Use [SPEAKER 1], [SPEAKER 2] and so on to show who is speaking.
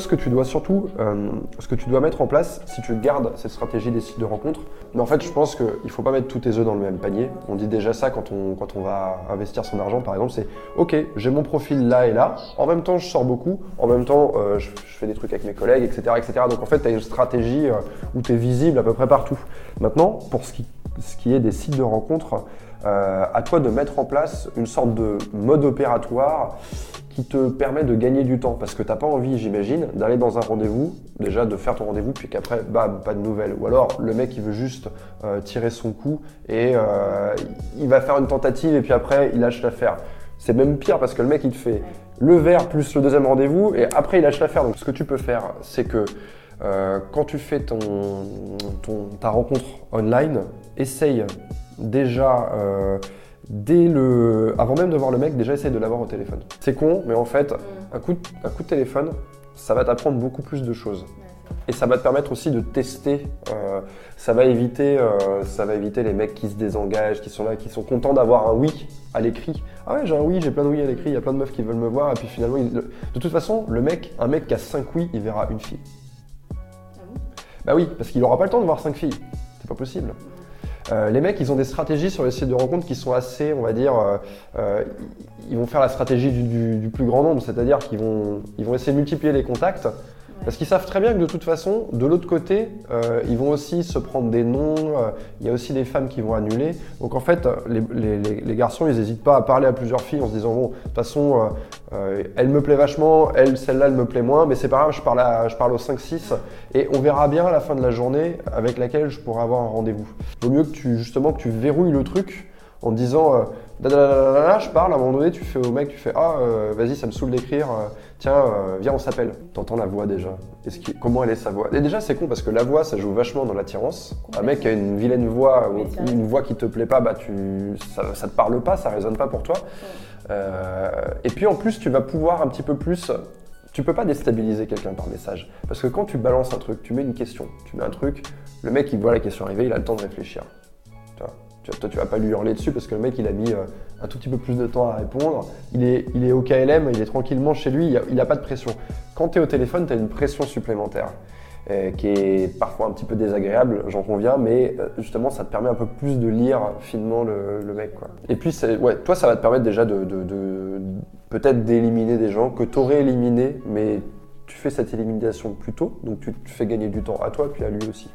[SPEAKER 1] Ce que tu dois surtout, euh, ce que tu dois mettre en place, si tu gardes cette stratégie des sites de rencontres, mais en fait, je pense qu'il ne faut pas mettre tous tes œufs dans le même panier. On dit déjà ça quand on, quand on va investir son argent, par exemple, c'est OK, j'ai mon profil là et là, en même temps, je sors beaucoup, en même temps, euh, je, fais des trucs avec mes collègues, etc. etc. Donc en fait, tu as une stratégie euh, où tu es visible à peu près partout. Maintenant, pour ce qui, ce qui est des sites de rencontres, euh, à toi de mettre en place une sorte de mode opératoire qui te permet de gagner du temps. Parce que tu n'as pas envie, j'imagine, d'aller dans un rendez-vous, déjà de faire ton rendez-vous, puis qu'après, bam, pas de nouvelles. Ou alors le mec, il veut juste euh, tirer son coup et euh, il va faire une tentative et puis après, il lâche l'affaire. C'est même pire parce que le mec, il te fait le verre plus le deuxième rendez-vous et après, il lâche l'affaire. Donc ce que tu peux faire, c'est que euh, quand tu fais ton, ton, ta rencontre online, essaye déjà, dès le, avant même de voir le mec, déjà essaye de l'avoir au téléphone. C'est con, mais en fait, un coup, de, un coup de téléphone, ça va t'apprendre beaucoup plus de choses. Et ça va te permettre aussi de tester. Euh, ça va éviter, euh, ça va éviter les mecs qui se désengagent, qui sont là, qui sont contents d'avoir un oui à l'écrit. Ah ouais, j'ai un oui, j'ai plein de oui à l'écrit. Il y a plein de meufs qui veulent me voir. Et puis finalement, il, de toute façon, le mec, un mec qui a 5 oui, il verra une fille. Bah oui, parce qu'il n'aura pas le temps de voir 5 filles. C'est pas possible. Euh, les mecs, ils ont des stratégies sur les sites de rencontres qui sont assez, on va dire, euh, euh, ils vont faire la stratégie du, du, du plus grand nombre, c'est-à-dire qu'ils vont, ils vont essayer de multiplier les contacts. Parce qu'ils savent très bien que de toute façon, de l'autre côté, euh, ils vont aussi se prendre des noms, euh, il y a aussi des femmes qui vont annuler. Donc en fait, les, les, les garçons, ils n'hésitent pas à parler à plusieurs filles en se disant, bon, de toute façon, euh, elle me plaît vachement, elle, celle-là, elle me plaît moins, mais c'est pas grave, je parle, à, je parle aux 5-6 et on verra bien à la fin de la journée avec laquelle je pourrai avoir un rendez-vous. Vaut mieux que tu, justement, que tu verrouilles le truc en disant euh, je parle, à un moment donné, tu fais au mec, tu fais Ah, euh, vas-y, ça me saoule d'écrire, euh, tiens, viens, on s'appelle. T'entends la voix déjà. Est-ce qu comment elle est sa voix? Et déjà, c'est con parce que la voix, ça joue vachement dans l'attirance. Un mec qui a une vilaine voix, ou une voix qui te plaît pas, bah, tu, ça, ça te parle pas, ça résonne pas pour toi. Et puis en plus, tu vas pouvoir un petit peu plus tu peux pas déstabiliser quelqu'un par message. Parce que quand tu balances un truc, tu mets une question, tu mets un truc, le mec il voit la question arriver, il a le temps de réfléchir. Toi, tu vas pas lui hurler dessus parce que le mec, il a mis euh, un tout petit peu plus de temps à répondre. Il est, il est au KLM, il est tranquillement chez lui, il n'a pas de pression. Quand tu es au téléphone, tu as une pression supplémentaire euh, qui est parfois un petit peu désagréable, j'en conviens, mais euh, justement, ça te permet un peu plus de lire finement le, mec. Et puis, ouais, toi, ça va te permettre déjà de, peut-être d'éliminer des gens que tu aurais éliminés, mais tu fais cette élimination plus tôt, donc tu, tu fais gagner du temps à toi puis à lui aussi.